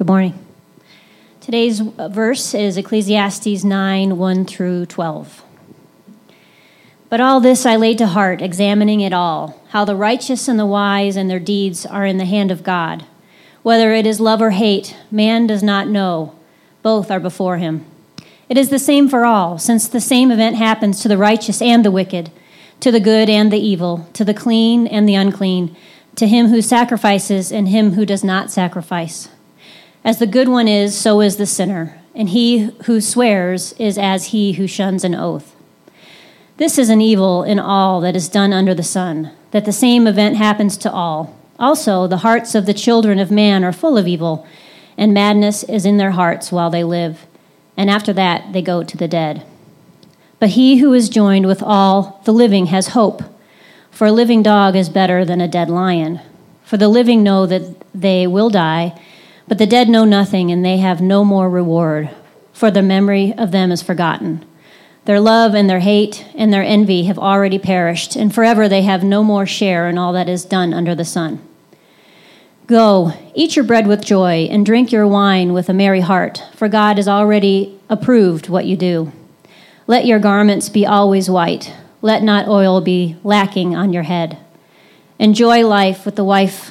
Good morning. Today's uh, verse is Ecclesiastes 9 1 through 12. But all this I laid to heart, examining it all, how the righteous and the wise and their deeds are in the hand of God. Whether it is love or hate, man does not know. Both are before him. It is the same for all, since the same event happens to the righteous and the wicked, to the good and the evil, to the clean and the unclean, to him who sacrifices and him who does not sacrifice. As the good one is, so is the sinner, and he who swears is as he who shuns an oath. This is an evil in all that is done under the sun, that the same event happens to all. Also, the hearts of the children of man are full of evil, and madness is in their hearts while they live, and after that they go to the dead. But he who is joined with all the living has hope, for a living dog is better than a dead lion. For the living know that they will die, but the dead know nothing, and they have no more reward, for the memory of them is forgotten. Their love and their hate and their envy have already perished, and forever they have no more share in all that is done under the sun. Go, eat your bread with joy, and drink your wine with a merry heart, for God has already approved what you do. Let your garments be always white, let not oil be lacking on your head. Enjoy life with the wife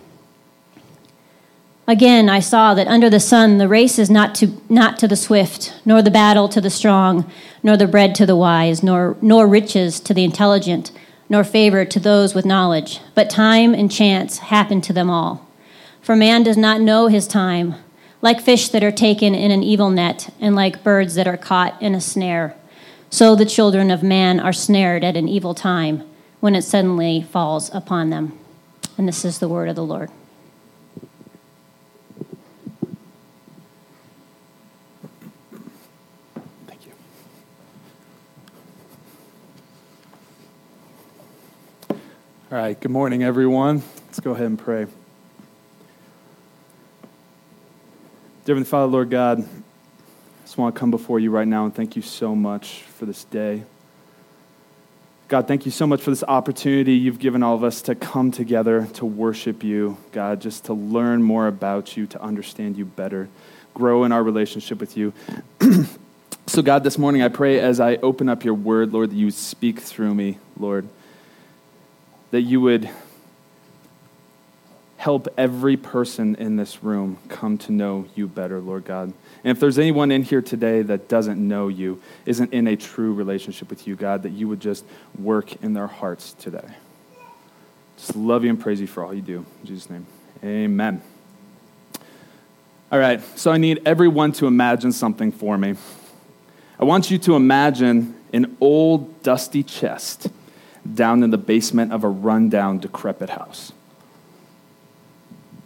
Again, I saw that under the sun the race is not to, not to the swift, nor the battle to the strong, nor the bread to the wise, nor, nor riches to the intelligent nor favor to those with knowledge, but time and chance happen to them all. For man does not know his time, like fish that are taken in an evil net, and like birds that are caught in a snare. So the children of man are snared at an evil time, when it suddenly falls upon them. And this is the word of the Lord. All right, good morning, everyone. Let's go ahead and pray. Dear Heavenly Father, Lord God, I just want to come before you right now and thank you so much for this day. God, thank you so much for this opportunity you've given all of us to come together to worship you, God, just to learn more about you, to understand you better, grow in our relationship with you. so, God, this morning I pray as I open up your word, Lord, that you speak through me, Lord that you would help every person in this room come to know you better, Lord God. And if there's anyone in here today that doesn't know you, isn't in a true relationship with you, God, that you would just work in their hearts today. Just love you and praise you for all you do. In Jesus' name, amen. All right, so I need everyone to imagine something for me. I want you to imagine an old, dusty chest down in the basement of a rundown, decrepit house.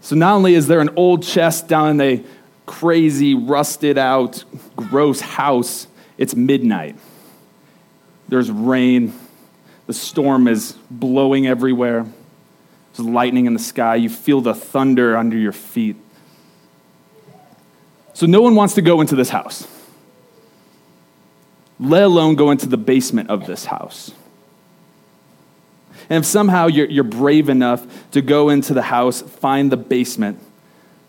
So not only is there an old chest down in a crazy, rusted out, gross house, it's midnight. There's rain. The storm is blowing everywhere. There's lightning in the sky. You feel the thunder under your feet. So no one wants to go into this house, let alone go into the basement of this house. And if somehow you're, you're brave enough to go into the house, find the basement,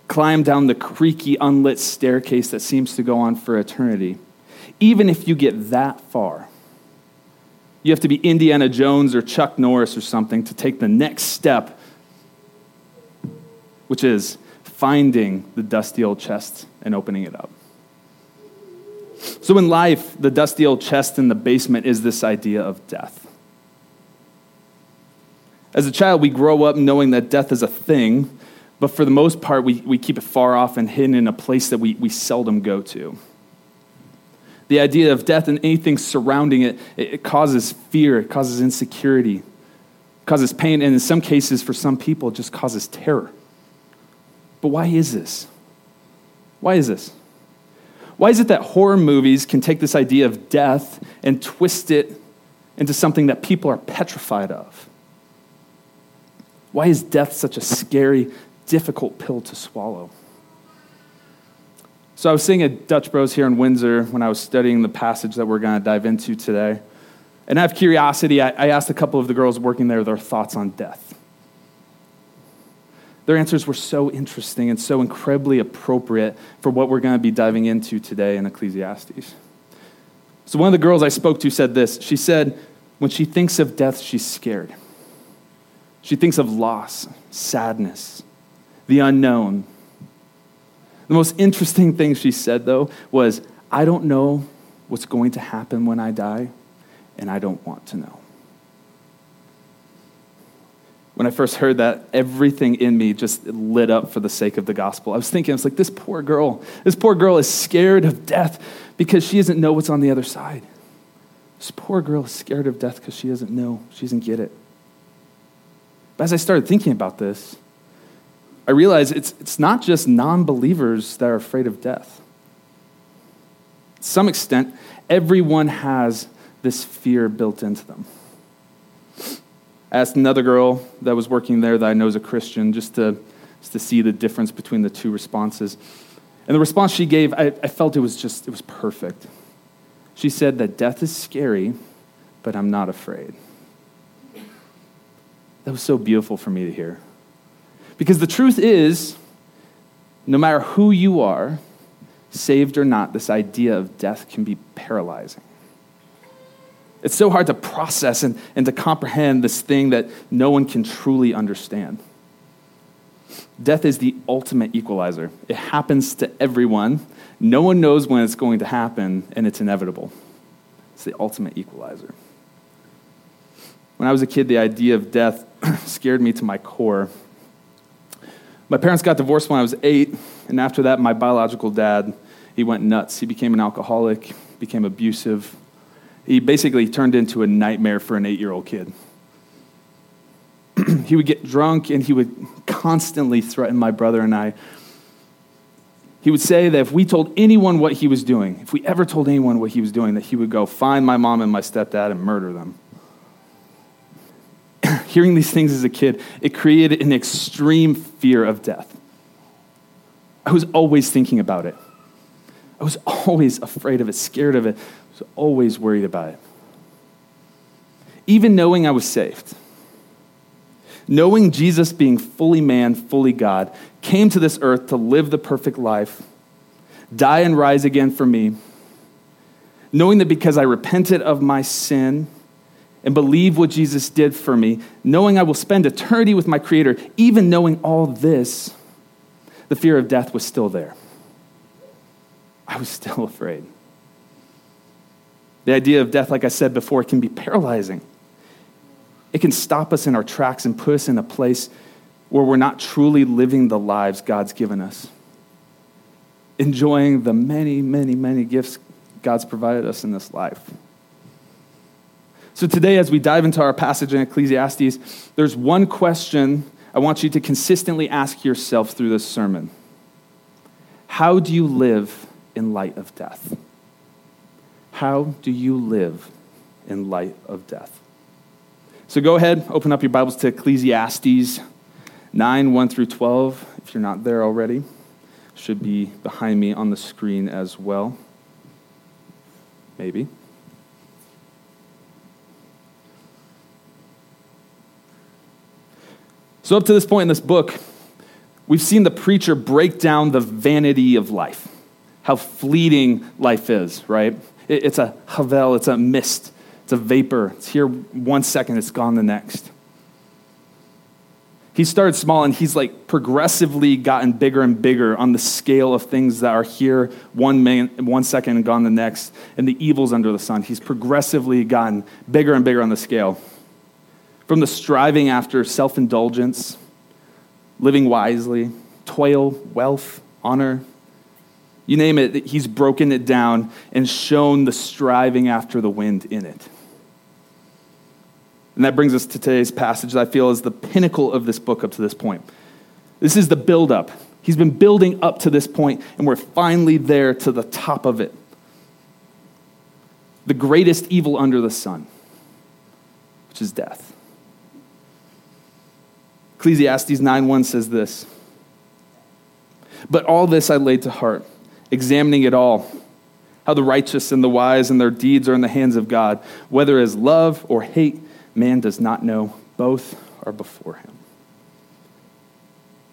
climb down the creaky, unlit staircase that seems to go on for eternity, even if you get that far, you have to be Indiana Jones or Chuck Norris or something to take the next step, which is finding the dusty old chest and opening it up. So, in life, the dusty old chest in the basement is this idea of death. As a child, we grow up knowing that death is a thing, but for the most part, we, we keep it far off and hidden in a place that we, we seldom go to. The idea of death and anything surrounding it, it, it causes fear, it causes insecurity, it causes pain, and in some cases, for some people, it just causes terror. But why is this? Why is this? Why is it that horror movies can take this idea of death and twist it into something that people are petrified of? Why is death such a scary, difficult pill to swallow? So I was sitting at Dutch Bros here in Windsor when I was studying the passage that we're going to dive into today. And out of curiosity, I asked a couple of the girls working there their thoughts on death. Their answers were so interesting and so incredibly appropriate for what we're going to be diving into today in Ecclesiastes. So, one of the girls I spoke to said this. She said, When she thinks of death, she's scared. She thinks of loss, sadness, the unknown. The most interesting thing she said, though, was, I don't know what's going to happen when I die, and I don't want to know when I first heard that, everything in me just lit up for the sake of the gospel. I was thinking, I was like, this poor girl, this poor girl is scared of death because she doesn't know what's on the other side. This poor girl is scared of death because she doesn't know, she doesn't get it. But as I started thinking about this, I realized it's, it's not just non believers that are afraid of death. To some extent, everyone has this fear built into them. I asked another girl that was working there that I know is a Christian just to, just to see the difference between the two responses. And the response she gave, I, I felt it was just, it was perfect. She said that death is scary, but I'm not afraid. That was so beautiful for me to hear. Because the truth is, no matter who you are, saved or not, this idea of death can be paralyzing. It's so hard to process and, and to comprehend this thing that no one can truly understand. Death is the ultimate equalizer. It happens to everyone. No one knows when it's going to happen, and it's inevitable. It's the ultimate equalizer. When I was a kid, the idea of death scared me to my core. My parents got divorced when I was eight, and after that, my biological dad, he went nuts. He became an alcoholic, became abusive, he basically turned into a nightmare for an eight year old kid. he would get drunk and he would constantly threaten my brother and I. He would say that if we told anyone what he was doing, if we ever told anyone what he was doing, that he would go find my mom and my stepdad and murder them. Hearing these things as a kid, it created an extreme fear of death. I was always thinking about it. I was always afraid of it, scared of it, I was always worried about it. Even knowing I was saved, knowing Jesus being fully man, fully God, came to this earth to live the perfect life, die and rise again for me, knowing that because I repented of my sin and believe what Jesus did for me, knowing I will spend eternity with my Creator, even knowing all this, the fear of death was still there. I was still afraid. The idea of death, like I said before, can be paralyzing. It can stop us in our tracks and put us in a place where we're not truly living the lives God's given us, enjoying the many, many, many gifts God's provided us in this life. So, today, as we dive into our passage in Ecclesiastes, there's one question I want you to consistently ask yourself through this sermon How do you live in light of death? How do you live in light of death? So go ahead, open up your Bibles to Ecclesiastes 9 1 through 12. If you're not there already, should be behind me on the screen as well. Maybe. So, up to this point in this book, we've seen the preacher break down the vanity of life, how fleeting life is, right? It's a havel, it's a mist, it's a vapor. It's here one second, it's gone the next. He started small and he's like progressively gotten bigger and bigger on the scale of things that are here one, man, one second and gone the next, and the evils under the sun. He's progressively gotten bigger and bigger on the scale. From the striving after self indulgence, living wisely, toil, wealth, honor, you name it, he's broken it down and shown the striving after the wind in it. And that brings us to today's passage that I feel is the pinnacle of this book up to this point. This is the buildup. He's been building up to this point, and we're finally there to the top of it. The greatest evil under the sun, which is death. Ecclesiastes 9:1 says this. But all this I laid to heart, examining it all, how the righteous and the wise and their deeds are in the hands of God, whether as love or hate, man does not know, both are before him.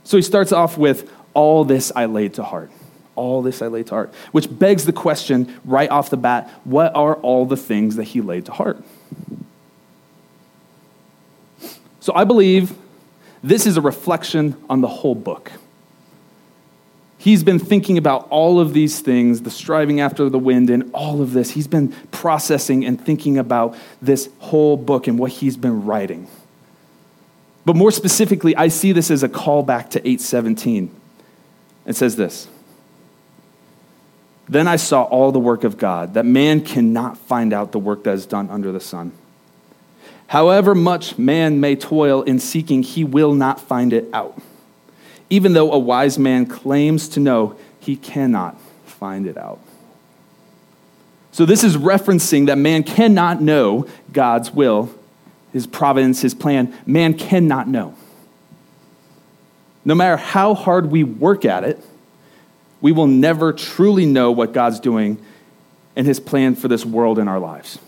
So he starts off with all this I laid to heart. All this I laid to heart, which begs the question right off the bat what are all the things that he laid to heart? So I believe this is a reflection on the whole book. He's been thinking about all of these things, the striving after the wind, and all of this. He's been processing and thinking about this whole book and what he's been writing. But more specifically, I see this as a callback to 817. It says this Then I saw all the work of God, that man cannot find out the work that is done under the sun. However much man may toil in seeking, he will not find it out. Even though a wise man claims to know, he cannot find it out. So, this is referencing that man cannot know God's will, his providence, his plan. Man cannot know. No matter how hard we work at it, we will never truly know what God's doing and his plan for this world in our lives.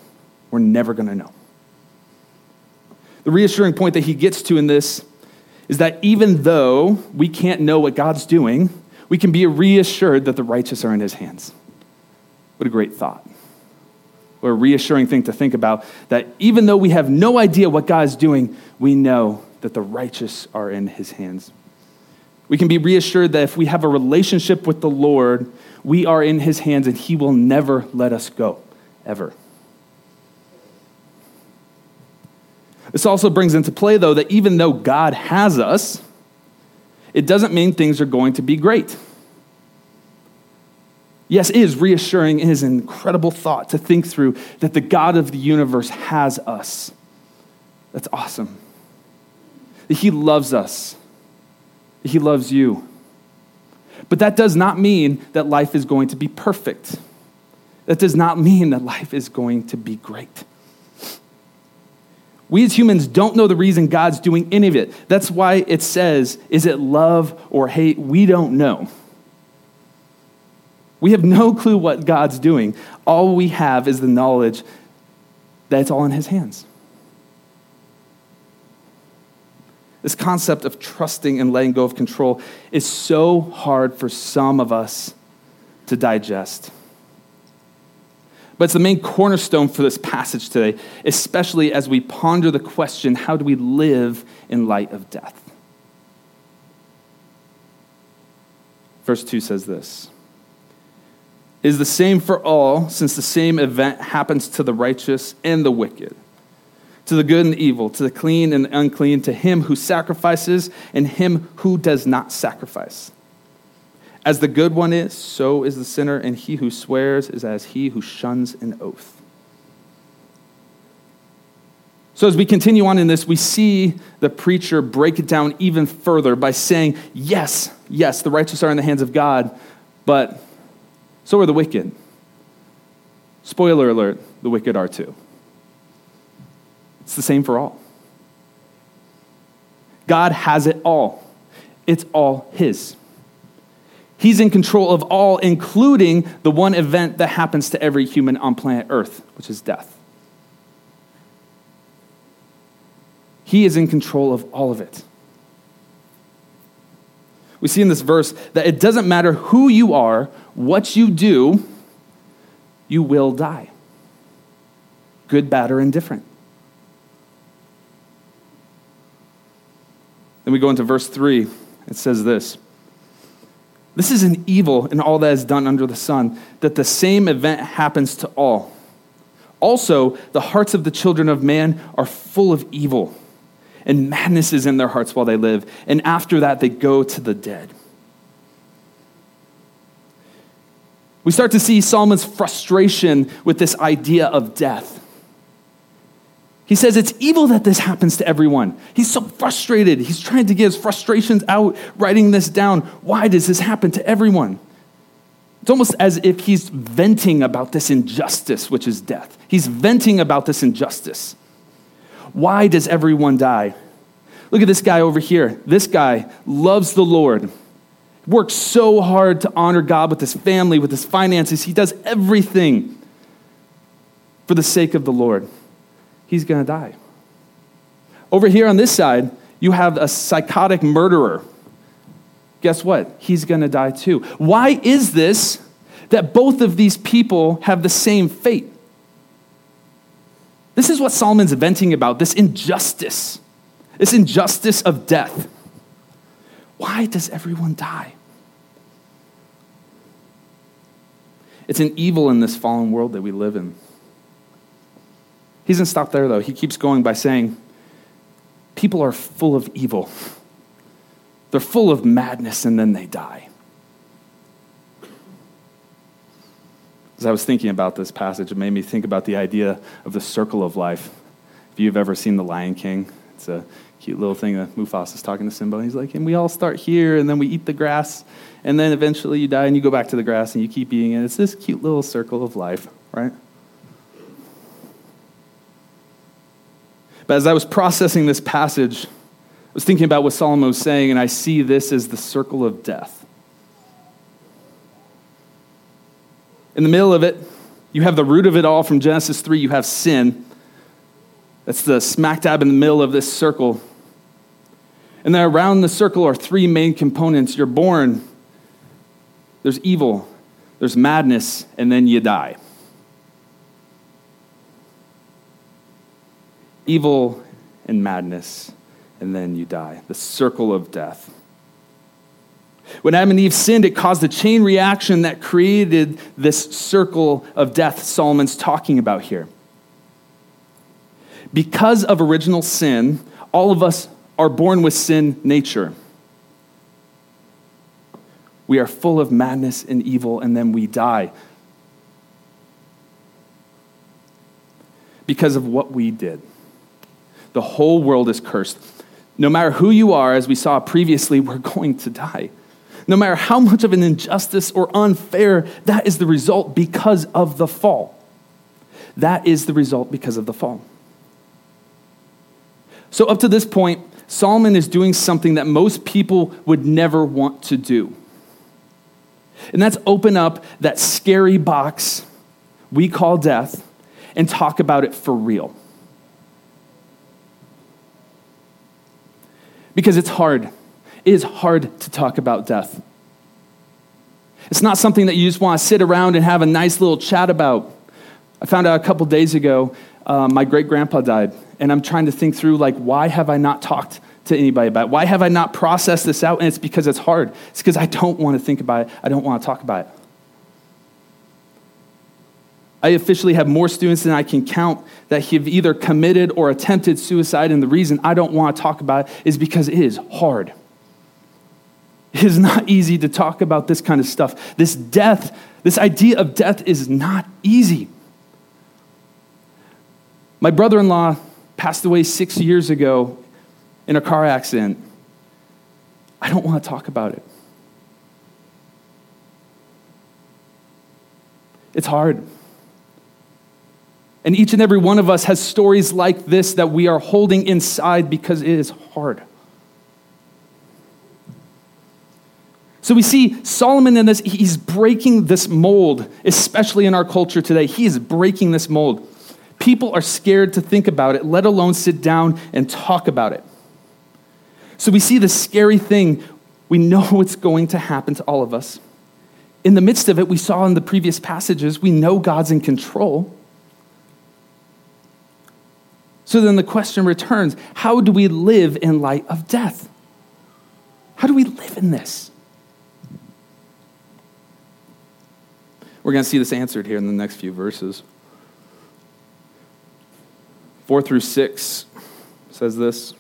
We're never going to know. The reassuring point that he gets to in this is that even though we can't know what God's doing, we can be reassured that the righteous are in his hands. What a great thought. What a reassuring thing to think about that even though we have no idea what God is doing, we know that the righteous are in his hands. We can be reassured that if we have a relationship with the Lord, we are in his hands and he will never let us go, ever. This also brings into play, though, that even though God has us, it doesn't mean things are going to be great. Yes, it is reassuring, it is an incredible thought to think through that the God of the universe has us. That's awesome. That He loves us, that He loves you. But that does not mean that life is going to be perfect. That does not mean that life is going to be great. We as humans don't know the reason God's doing any of it. That's why it says, is it love or hate? We don't know. We have no clue what God's doing. All we have is the knowledge that it's all in His hands. This concept of trusting and letting go of control is so hard for some of us to digest. But it's the main cornerstone for this passage today, especially as we ponder the question how do we live in light of death? Verse 2 says this Is the same for all, since the same event happens to the righteous and the wicked, to the good and the evil, to the clean and the unclean, to him who sacrifices and him who does not sacrifice. As the good one is, so is the sinner, and he who swears is as he who shuns an oath. So, as we continue on in this, we see the preacher break it down even further by saying, Yes, yes, the righteous are in the hands of God, but so are the wicked. Spoiler alert, the wicked are too. It's the same for all. God has it all, it's all His. He's in control of all, including the one event that happens to every human on planet Earth, which is death. He is in control of all of it. We see in this verse that it doesn't matter who you are, what you do, you will die. Good, bad, or indifferent. Then we go into verse 3. It says this this is an evil in all that is done under the sun, that the same event happens to all. Also, the hearts of the children of man are full of evil, and madness is in their hearts while they live, and after that they go to the dead. We start to see Solomon's frustration with this idea of death. He says it's evil that this happens to everyone. He's so frustrated. He's trying to get his frustrations out, writing this down. Why does this happen to everyone? It's almost as if he's venting about this injustice, which is death. He's venting about this injustice. Why does everyone die? Look at this guy over here. This guy loves the Lord, works so hard to honor God with his family, with his finances. He does everything for the sake of the Lord. He's going to die. Over here on this side, you have a psychotic murderer. Guess what? He's going to die too. Why is this that both of these people have the same fate? This is what Solomon's venting about this injustice, this injustice of death. Why does everyone die? It's an evil in this fallen world that we live in. He doesn't stop there, though. He keeps going by saying, People are full of evil, they're full of madness, and then they die. As I was thinking about this passage, it made me think about the idea of the circle of life. If you've ever seen The Lion King, it's a cute little thing that Mufasa is talking to Simba. And He's like, and we all start here, and then we eat the grass, and then eventually you die and you go back to the grass and you keep eating it. It's this cute little circle of life, right? But as I was processing this passage, I was thinking about what Solomon was saying, and I see this as the circle of death. In the middle of it, you have the root of it all from Genesis 3, you have sin. That's the smack dab in the middle of this circle. And then around the circle are three main components. You're born, there's evil, there's madness, and then you die. Evil and madness, and then you die. The circle of death. When Adam and Eve sinned, it caused a chain reaction that created this circle of death Solomon's talking about here. Because of original sin, all of us are born with sin nature. We are full of madness and evil, and then we die. Because of what we did. The whole world is cursed. No matter who you are, as we saw previously, we're going to die. No matter how much of an injustice or unfair, that is the result because of the fall. That is the result because of the fall. So, up to this point, Solomon is doing something that most people would never want to do. And that's open up that scary box we call death and talk about it for real. Because it's hard. It is hard to talk about death. It's not something that you just want to sit around and have a nice little chat about. I found out a couple days ago, uh, my great grandpa died, and I'm trying to think through, like, why have I not talked to anybody about it? Why have I not processed this out? And it's because it's hard. It's because I don't want to think about it, I don't want to talk about it. I officially have more students than I can count that have either committed or attempted suicide. And the reason I don't want to talk about it is because it is hard. It is not easy to talk about this kind of stuff. This death, this idea of death is not easy. My brother in law passed away six years ago in a car accident. I don't want to talk about it. It's hard. And each and every one of us has stories like this that we are holding inside because it is hard. So we see Solomon in this, he's breaking this mold, especially in our culture today. He is breaking this mold. People are scared to think about it, let alone sit down and talk about it. So we see this scary thing. We know it's going to happen to all of us. In the midst of it, we saw in the previous passages, we know God's in control. So then the question returns how do we live in light of death? How do we live in this? We're going to see this answered here in the next few verses. 4 through 6 says this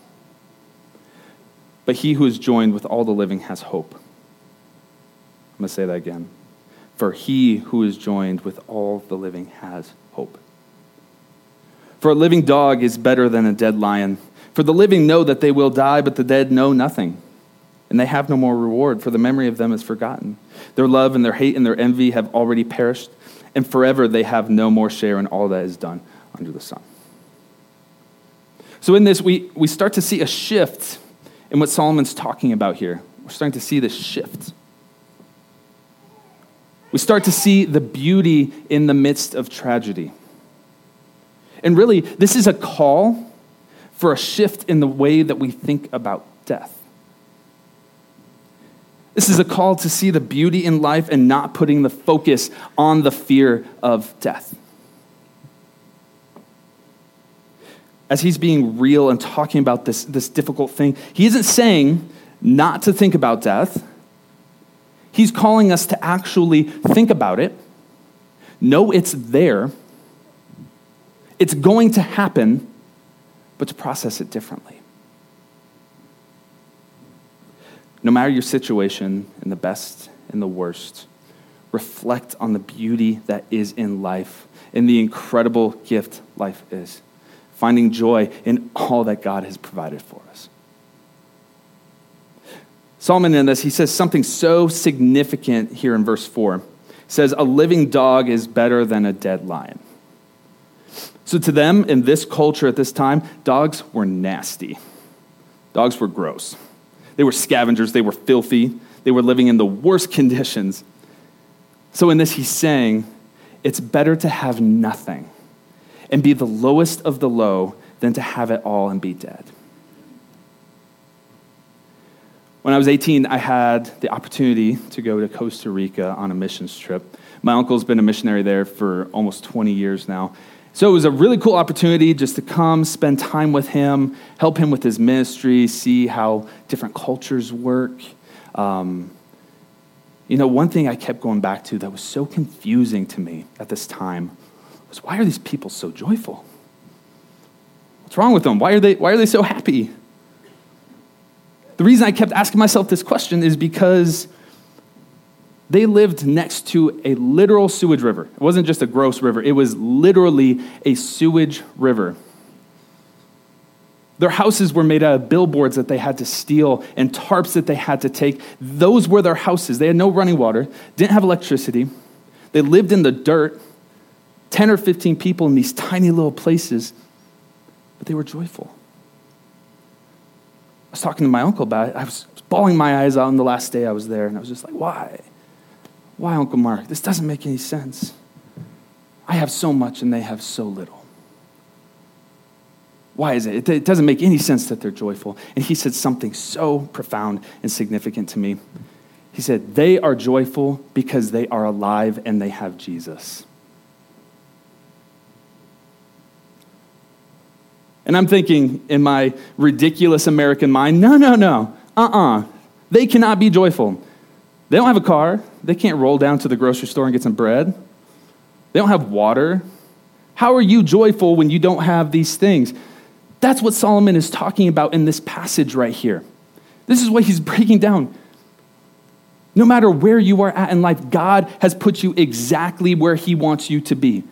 But he who is joined with all the living has hope. I'm going to say that again. For he who is joined with all the living has hope. For a living dog is better than a dead lion. For the living know that they will die, but the dead know nothing. And they have no more reward, for the memory of them is forgotten. Their love and their hate and their envy have already perished, and forever they have no more share in all that is done under the sun. So, in this, we, we start to see a shift in what Solomon's talking about here, we're starting to see this shift. We start to see the beauty in the midst of tragedy. And really, this is a call for a shift in the way that we think about death. This is a call to see the beauty in life and not putting the focus on the fear of death. As he's being real and talking about this, this difficult thing, he isn't saying not to think about death. He's calling us to actually think about it, know it's there, it's going to happen, but to process it differently. No matter your situation, in the best and the worst, reflect on the beauty that is in life, and the incredible gift life is, finding joy in all that God has provided for us. Solomon in this, he says something so significant here in verse 4. He says, A living dog is better than a dead lion. So, to them in this culture at this time, dogs were nasty. Dogs were gross. They were scavengers, they were filthy, they were living in the worst conditions. So, in this, he's saying it's better to have nothing and be the lowest of the low than to have it all and be dead. When I was 18, I had the opportunity to go to Costa Rica on a missions trip. My uncle's been a missionary there for almost 20 years now. So it was a really cool opportunity just to come, spend time with him, help him with his ministry, see how different cultures work. Um, you know, one thing I kept going back to that was so confusing to me at this time was why are these people so joyful? What's wrong with them? Why are they, why are they so happy? The reason I kept asking myself this question is because they lived next to a literal sewage river. It wasn't just a gross river, it was literally a sewage river. Their houses were made out of billboards that they had to steal and tarps that they had to take. Those were their houses. They had no running water, didn't have electricity. They lived in the dirt, 10 or 15 people in these tiny little places, but they were joyful. I was talking to my uncle about it. I was bawling my eyes out on the last day I was there, and I was just like, why? Why, Uncle Mark? This doesn't make any sense. I have so much and they have so little. Why is it? It doesn't make any sense that they're joyful. And he said something so profound and significant to me. He said, They are joyful because they are alive and they have Jesus. And I'm thinking in my ridiculous American mind, no, no, no, uh uh-uh. uh. They cannot be joyful. They don't have a car. They can't roll down to the grocery store and get some bread. They don't have water. How are you joyful when you don't have these things? That's what Solomon is talking about in this passage right here. This is what he's breaking down. No matter where you are at in life, God has put you exactly where he wants you to be.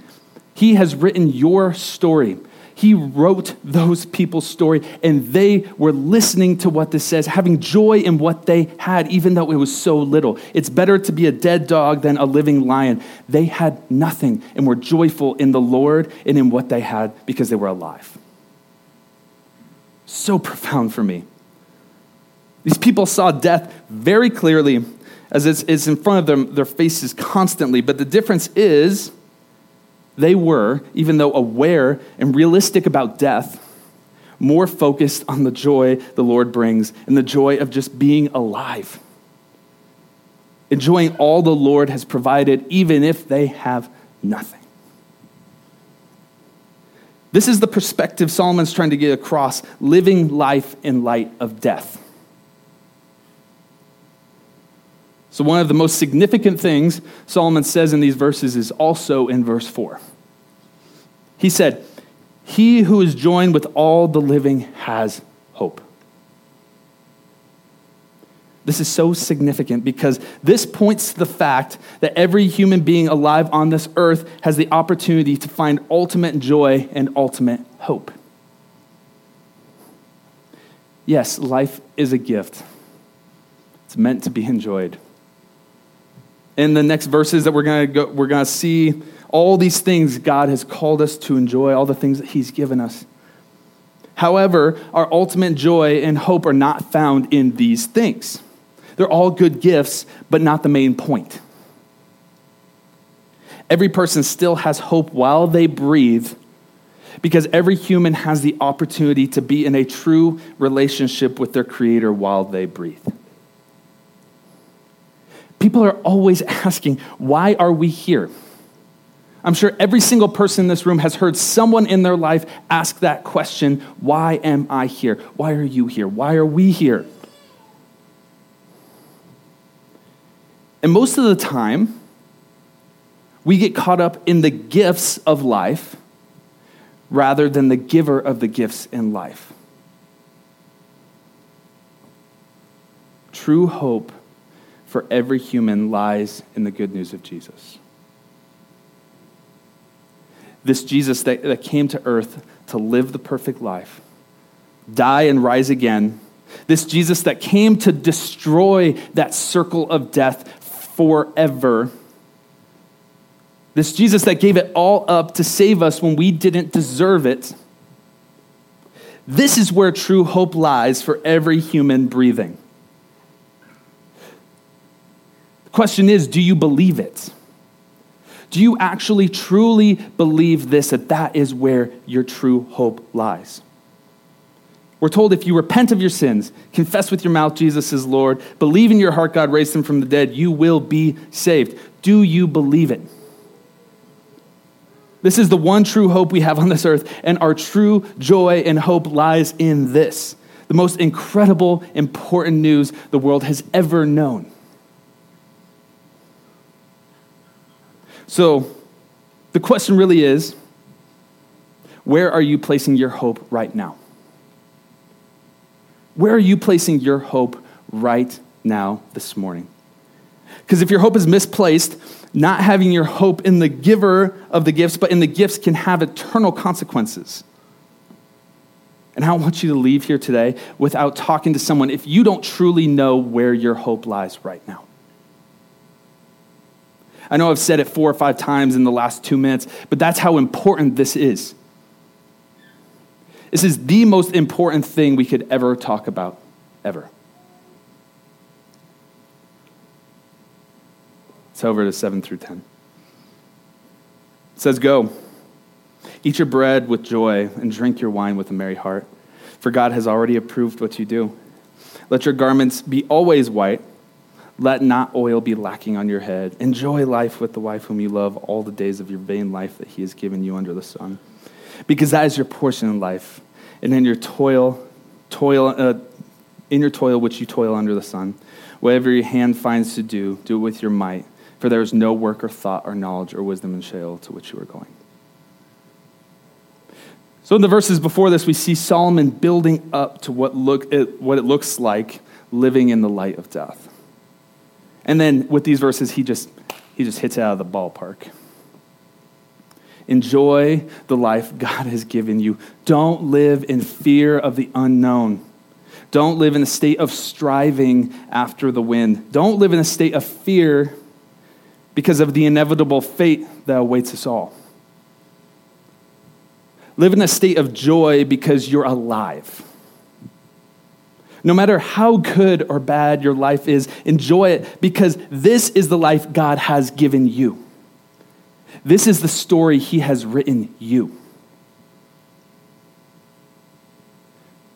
He has written your story. He wrote those people's story, and they were listening to what this says, having joy in what they had, even though it was so little. It's better to be a dead dog than a living lion. They had nothing and were joyful in the Lord and in what they had because they were alive. So profound for me. These people saw death very clearly as it's, it's in front of them, their faces constantly, but the difference is they were, even though aware and realistic about death, more focused on the joy the Lord brings and the joy of just being alive. Enjoying all the Lord has provided, even if they have nothing. This is the perspective Solomon's trying to get across living life in light of death. So, one of the most significant things Solomon says in these verses is also in verse 4. He said, He who is joined with all the living has hope. This is so significant because this points to the fact that every human being alive on this earth has the opportunity to find ultimate joy and ultimate hope. Yes, life is a gift, it's meant to be enjoyed in the next verses that we're going to we're going to see all these things God has called us to enjoy, all the things that He's given us. However, our ultimate joy and hope are not found in these things. They're all good gifts, but not the main point. Every person still has hope while they breathe because every human has the opportunity to be in a true relationship with their Creator while they breathe. People are always asking, why are we here? I'm sure every single person in this room has heard someone in their life ask that question Why am I here? Why are you here? Why are we here? And most of the time, we get caught up in the gifts of life rather than the giver of the gifts in life. True hope for every human lies in the good news of Jesus. This Jesus that, that came to earth to live the perfect life, die and rise again. This Jesus that came to destroy that circle of death forever. This Jesus that gave it all up to save us when we didn't deserve it. This is where true hope lies for every human breathing. The question is do you believe it? Do you actually truly believe this that that is where your true hope lies? We're told if you repent of your sins, confess with your mouth Jesus is Lord, believe in your heart God raised him from the dead, you will be saved. Do you believe it? This is the one true hope we have on this earth, and our true joy and hope lies in this the most incredible, important news the world has ever known. So, the question really is where are you placing your hope right now? Where are you placing your hope right now this morning? Because if your hope is misplaced, not having your hope in the giver of the gifts, but in the gifts can have eternal consequences. And I want you to leave here today without talking to someone if you don't truly know where your hope lies right now. I know I've said it four or five times in the last two minutes, but that's how important this is. This is the most important thing we could ever talk about, ever. It's over to 7 through 10. It says, Go, eat your bread with joy, and drink your wine with a merry heart, for God has already approved what you do. Let your garments be always white. Let not oil be lacking on your head. Enjoy life with the wife whom you love all the days of your vain life that he has given you under the sun because that is your portion in life. And in your toil, toil, uh, in your toil which you toil under the sun, whatever your hand finds to do, do it with your might. For there is no work or thought or knowledge or wisdom in Sheol to which you are going. So in the verses before this, we see Solomon building up to what, look, what it looks like living in the light of death. And then with these verses, he just, he just hits it out of the ballpark. Enjoy the life God has given you. Don't live in fear of the unknown. Don't live in a state of striving after the wind. Don't live in a state of fear because of the inevitable fate that awaits us all. Live in a state of joy because you're alive. No matter how good or bad your life is, enjoy it because this is the life God has given you. This is the story he has written you.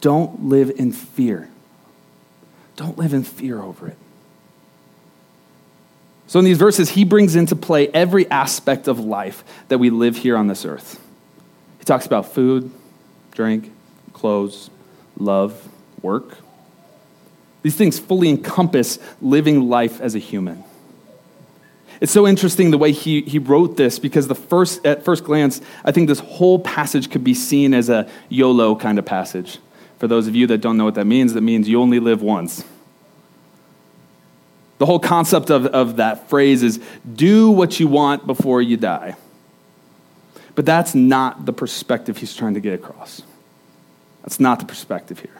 Don't live in fear. Don't live in fear over it. So, in these verses, he brings into play every aspect of life that we live here on this earth. He talks about food, drink, clothes, love, work. These things fully encompass living life as a human. It's so interesting the way he, he wrote this because the first, at first glance, I think this whole passage could be seen as a YOLO kind of passage. For those of you that don't know what that means, that means you only live once. The whole concept of, of that phrase is do what you want before you die. But that's not the perspective he's trying to get across. That's not the perspective here.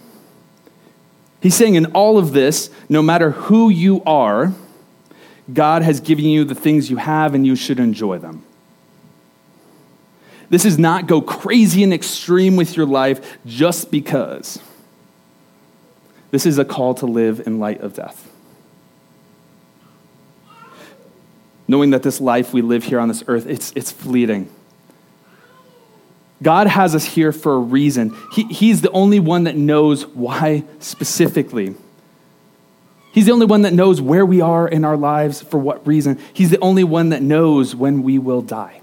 He's saying in all of this, no matter who you are, God has given you the things you have and you should enjoy them. This is not go crazy and extreme with your life just because. This is a call to live in light of death. Knowing that this life we live here on this earth, it's, it's fleeting. God has us here for a reason. He, he's the only one that knows why specifically. He's the only one that knows where we are in our lives for what reason. He's the only one that knows when we will die.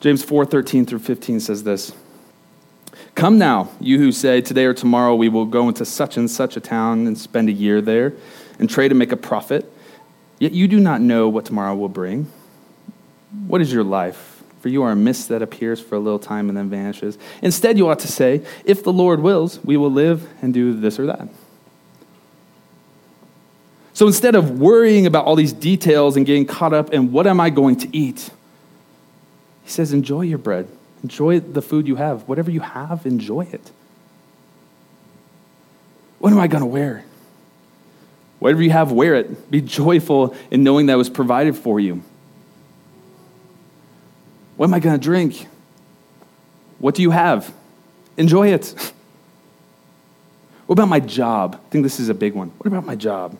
James 4:13 through 15 says this. Come now, you who say today or tomorrow we will go into such and such a town and spend a year there and trade and make a profit, yet you do not know what tomorrow will bring. What is your life? For you are a mist that appears for a little time and then vanishes. Instead, you ought to say, If the Lord wills, we will live and do this or that. So instead of worrying about all these details and getting caught up in what am I going to eat, he says, enjoy your bread. Enjoy the food you have. Whatever you have, enjoy it. What am I going to wear? Whatever you have, wear it. Be joyful in knowing that it was provided for you. What am I going to drink? What do you have? Enjoy it. What about my job? I think this is a big one. What about my job?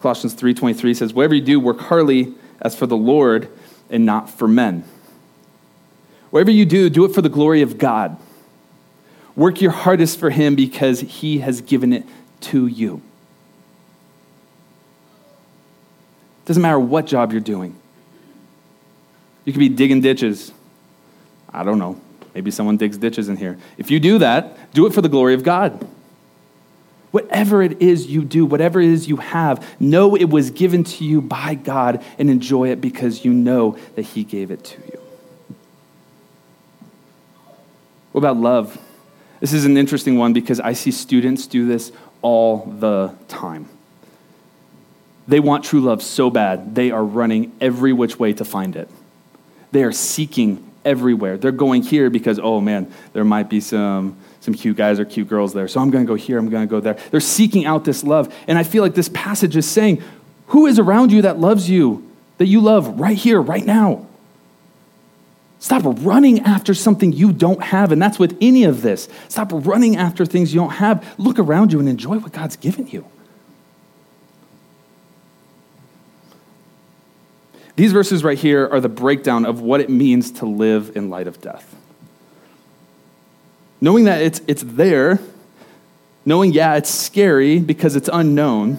Colossians 3:23 says, "Whatever you do, work heartily as for the Lord and not for men." Whatever you do, do it for the glory of God. Work your hardest for Him because He has given it to you. Doesn't matter what job you're doing. You could be digging ditches. I don't know. Maybe someone digs ditches in here. If you do that, do it for the glory of God. Whatever it is you do, whatever it is you have, know it was given to you by God and enjoy it because you know that He gave it to you. What about love? This is an interesting one because I see students do this all the time. They want true love so bad, they are running every which way to find it. They are seeking everywhere. They're going here because, oh man, there might be some, some cute guys or cute girls there. So I'm going to go here, I'm going to go there. They're seeking out this love. And I feel like this passage is saying, who is around you that loves you, that you love right here, right now? Stop running after something you don't have, and that's with any of this. Stop running after things you don't have. Look around you and enjoy what God's given you. These verses right here are the breakdown of what it means to live in light of death. Knowing that it's, it's there, knowing, yeah, it's scary because it's unknown,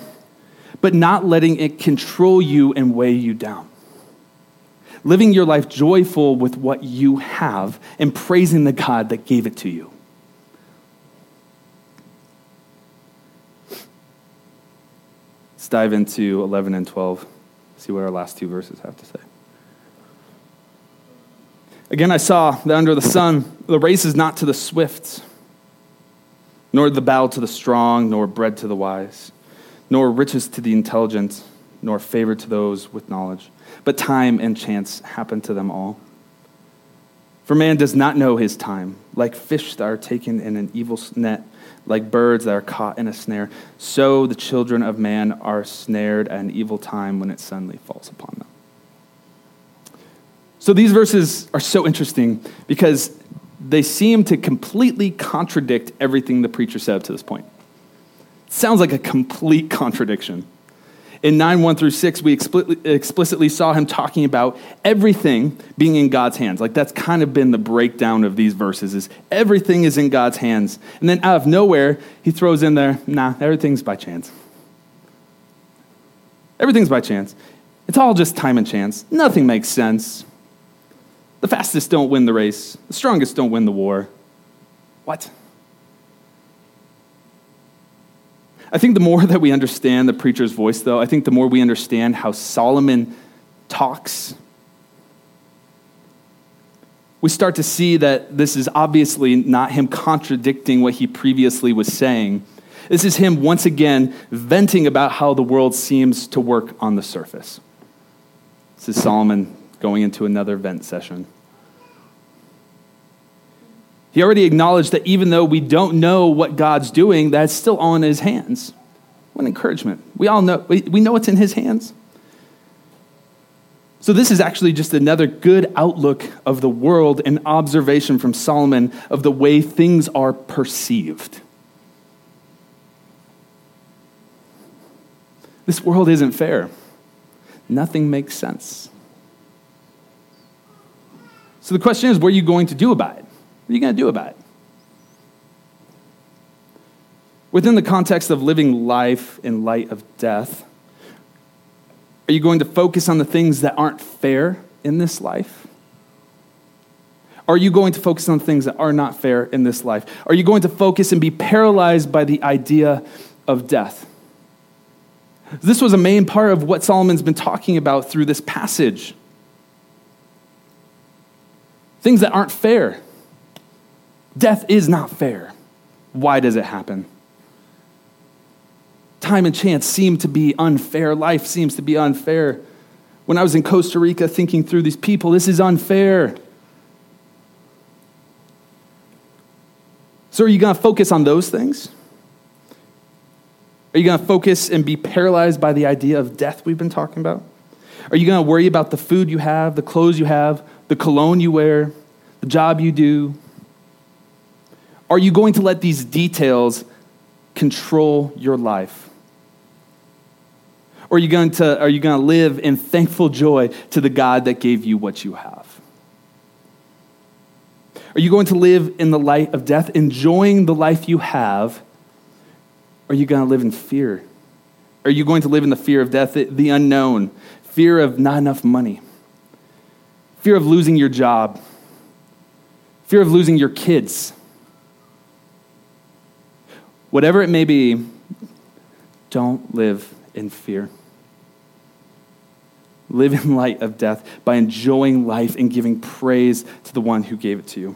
but not letting it control you and weigh you down living your life joyful with what you have and praising the God that gave it to you. Let's dive into 11 and 12, see what our last two verses have to say. Again, I saw that under the sun, the race is not to the swift, nor the battle to the strong, nor bread to the wise, nor riches to the intelligent, nor favor to those with knowledge but time and chance happen to them all. For man does not know his time, like fish that are taken in an evil net, like birds that are caught in a snare, so the children of man are snared at an evil time when it suddenly falls upon them. So these verses are so interesting because they seem to completely contradict everything the preacher said up to this point. It sounds like a complete contradiction. In 9 1 through 6, we explicitly saw him talking about everything being in God's hands. Like that's kind of been the breakdown of these verses is everything is in God's hands. And then out of nowhere, he throws in there, nah, everything's by chance. Everything's by chance. It's all just time and chance. Nothing makes sense. The fastest don't win the race. The strongest don't win the war. What? I think the more that we understand the preacher's voice, though, I think the more we understand how Solomon talks, we start to see that this is obviously not him contradicting what he previously was saying. This is him once again venting about how the world seems to work on the surface. This is Solomon going into another vent session. He already acknowledged that even though we don't know what God's doing, that's still in his hands. What encouragement. We all know, we, we know it's in his hands. So, this is actually just another good outlook of the world and observation from Solomon of the way things are perceived. This world isn't fair. Nothing makes sense. So the question is, what are you going to do about it? What are you going to do about it? Within the context of living life in light of death, are you going to focus on the things that aren't fair in this life? Are you going to focus on things that are not fair in this life? Are you going to focus and be paralyzed by the idea of death? This was a main part of what Solomon's been talking about through this passage. Things that aren't fair. Death is not fair. Why does it happen? Time and chance seem to be unfair. Life seems to be unfair. When I was in Costa Rica thinking through these people, this is unfair. So, are you going to focus on those things? Are you going to focus and be paralyzed by the idea of death we've been talking about? Are you going to worry about the food you have, the clothes you have, the cologne you wear, the job you do? Are you going to let these details control your life? Or are you going to, are you going to live in thankful joy to the God that gave you what you have? Are you going to live in the light of death, enjoying the life you have, are you going to live in fear? Are you going to live in the fear of death, the unknown, fear of not enough money, fear of losing your job, fear of losing your kids? Whatever it may be, don't live in fear. Live in light of death by enjoying life and giving praise to the one who gave it to you.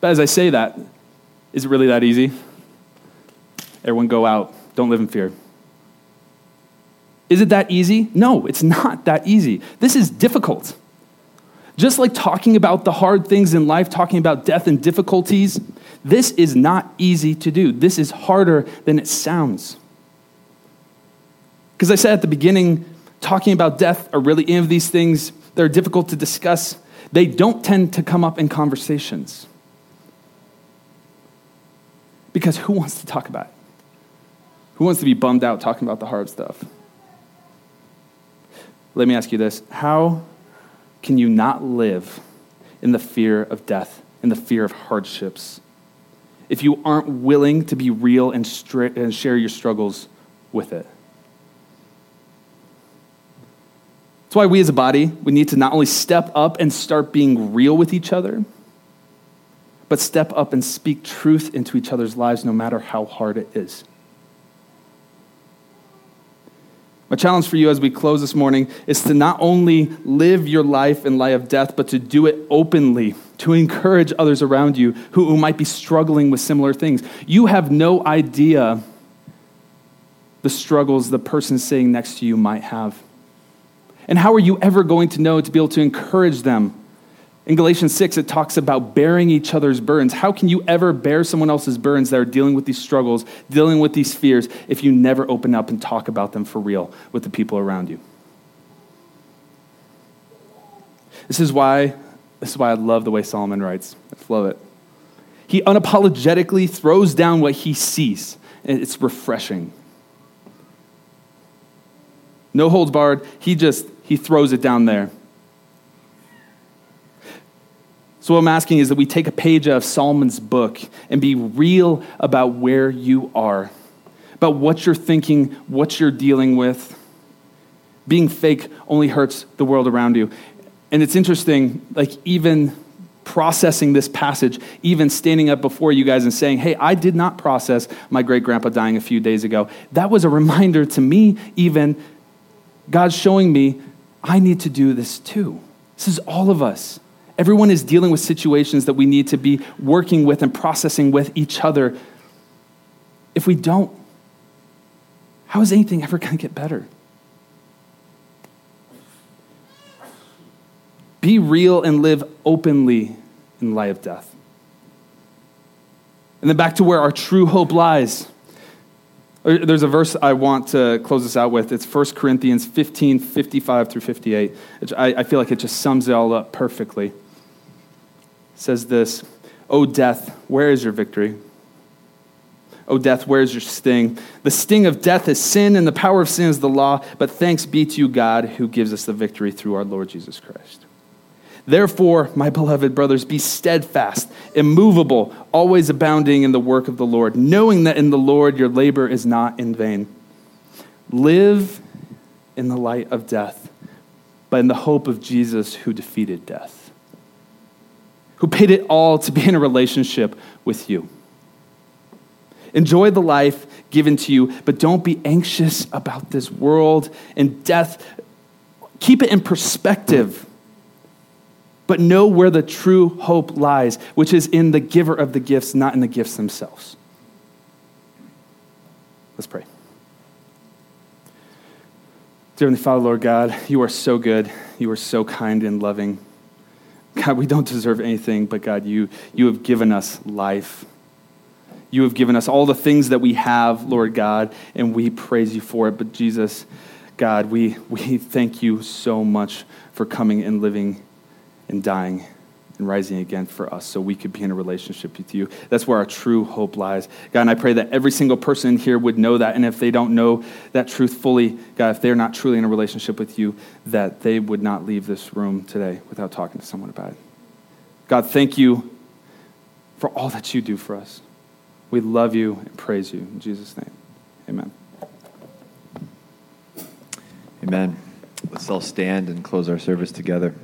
But as I say that, is it really that easy? Everyone go out. Don't live in fear. Is it that easy? No, it's not that easy. This is difficult. Just like talking about the hard things in life, talking about death and difficulties, this is not easy to do. This is harder than it sounds. Because I said at the beginning, talking about death or really any of these things that are difficult to discuss, they don't tend to come up in conversations. Because who wants to talk about it? Who wants to be bummed out talking about the hard stuff? Let me ask you this How can you not live in the fear of death, in the fear of hardships, if you aren't willing to be real and, stri- and share your struggles with it? That's why we as a body, we need to not only step up and start being real with each other, but step up and speak truth into each other's lives no matter how hard it is. My challenge for you as we close this morning is to not only live your life in light of death, but to do it openly, to encourage others around you who, who might be struggling with similar things. You have no idea the struggles the person sitting next to you might have. And how are you ever going to know to be able to encourage them in Galatians 6, it talks about bearing each other's burdens. How can you ever bear someone else's burdens that are dealing with these struggles, dealing with these fears, if you never open up and talk about them for real with the people around you? This is why, this is why I love the way Solomon writes. I love it. He unapologetically throws down what he sees, and it's refreshing. No holds barred. He just, he throws it down there. So, what I'm asking is that we take a page out of Solomon's book and be real about where you are, about what you're thinking, what you're dealing with. Being fake only hurts the world around you. And it's interesting, like, even processing this passage, even standing up before you guys and saying, Hey, I did not process my great grandpa dying a few days ago. That was a reminder to me, even God's showing me, I need to do this too. This is all of us. Everyone is dealing with situations that we need to be working with and processing with each other. If we don't, how is anything ever going to get better? Be real and live openly in light of death. And then back to where our true hope lies. There's a verse I want to close this out with. It's 1 Corinthians 15, 55 through 58. I, I feel like it just sums it all up perfectly. Says this O death, where is your victory? O death, where is your sting? The sting of death is sin, and the power of sin is the law. But thanks be to you, God, who gives us the victory through our Lord Jesus Christ. Therefore, my beloved brothers, be steadfast, immovable, always abounding in the work of the Lord, knowing that in the Lord your labor is not in vain. Live in the light of death, but in the hope of Jesus who defeated death, who paid it all to be in a relationship with you. Enjoy the life given to you, but don't be anxious about this world and death. Keep it in perspective but know where the true hope lies, which is in the giver of the gifts, not in the gifts themselves. Let's pray. Dear Heavenly Father, Lord God, you are so good. You are so kind and loving. God, we don't deserve anything, but God, you, you have given us life. You have given us all the things that we have, Lord God, and we praise you for it. But Jesus, God, we, we thank you so much for coming and living and dying and rising again for us so we could be in a relationship with you. That's where our true hope lies. God, and I pray that every single person here would know that. And if they don't know that truth fully, God, if they're not truly in a relationship with you, that they would not leave this room today without talking to someone about it. God, thank you for all that you do for us. We love you and praise you. In Jesus' name, amen. Amen. Let's all stand and close our service together.